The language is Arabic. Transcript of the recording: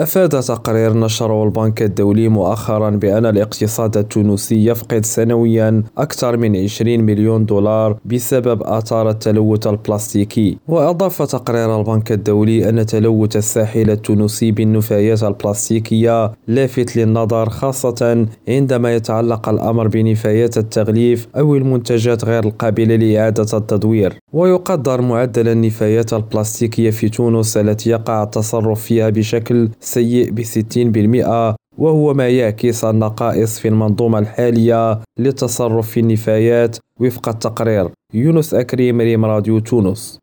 أفاد تقرير نشره البنك الدولي مؤخرا بأن الاقتصاد التونسي يفقد سنويا أكثر من 20 مليون دولار بسبب آثار التلوث البلاستيكي. وأضاف تقرير البنك الدولي أن تلوث الساحل التونسي بالنفايات البلاستيكية لافت للنظر خاصة عندما يتعلق الأمر بنفايات التغليف أو المنتجات غير القابلة لإعادة التدوير. ويقدر معدل النفايات البلاستيكية في تونس التي يقع التصرف فيها بشكل سيء بستين بالمئة وهو ما يعكس النقائص في المنظومة الحالية للتصرف في النفايات وفق التقرير. يونس أكريم ريم راديو تونس.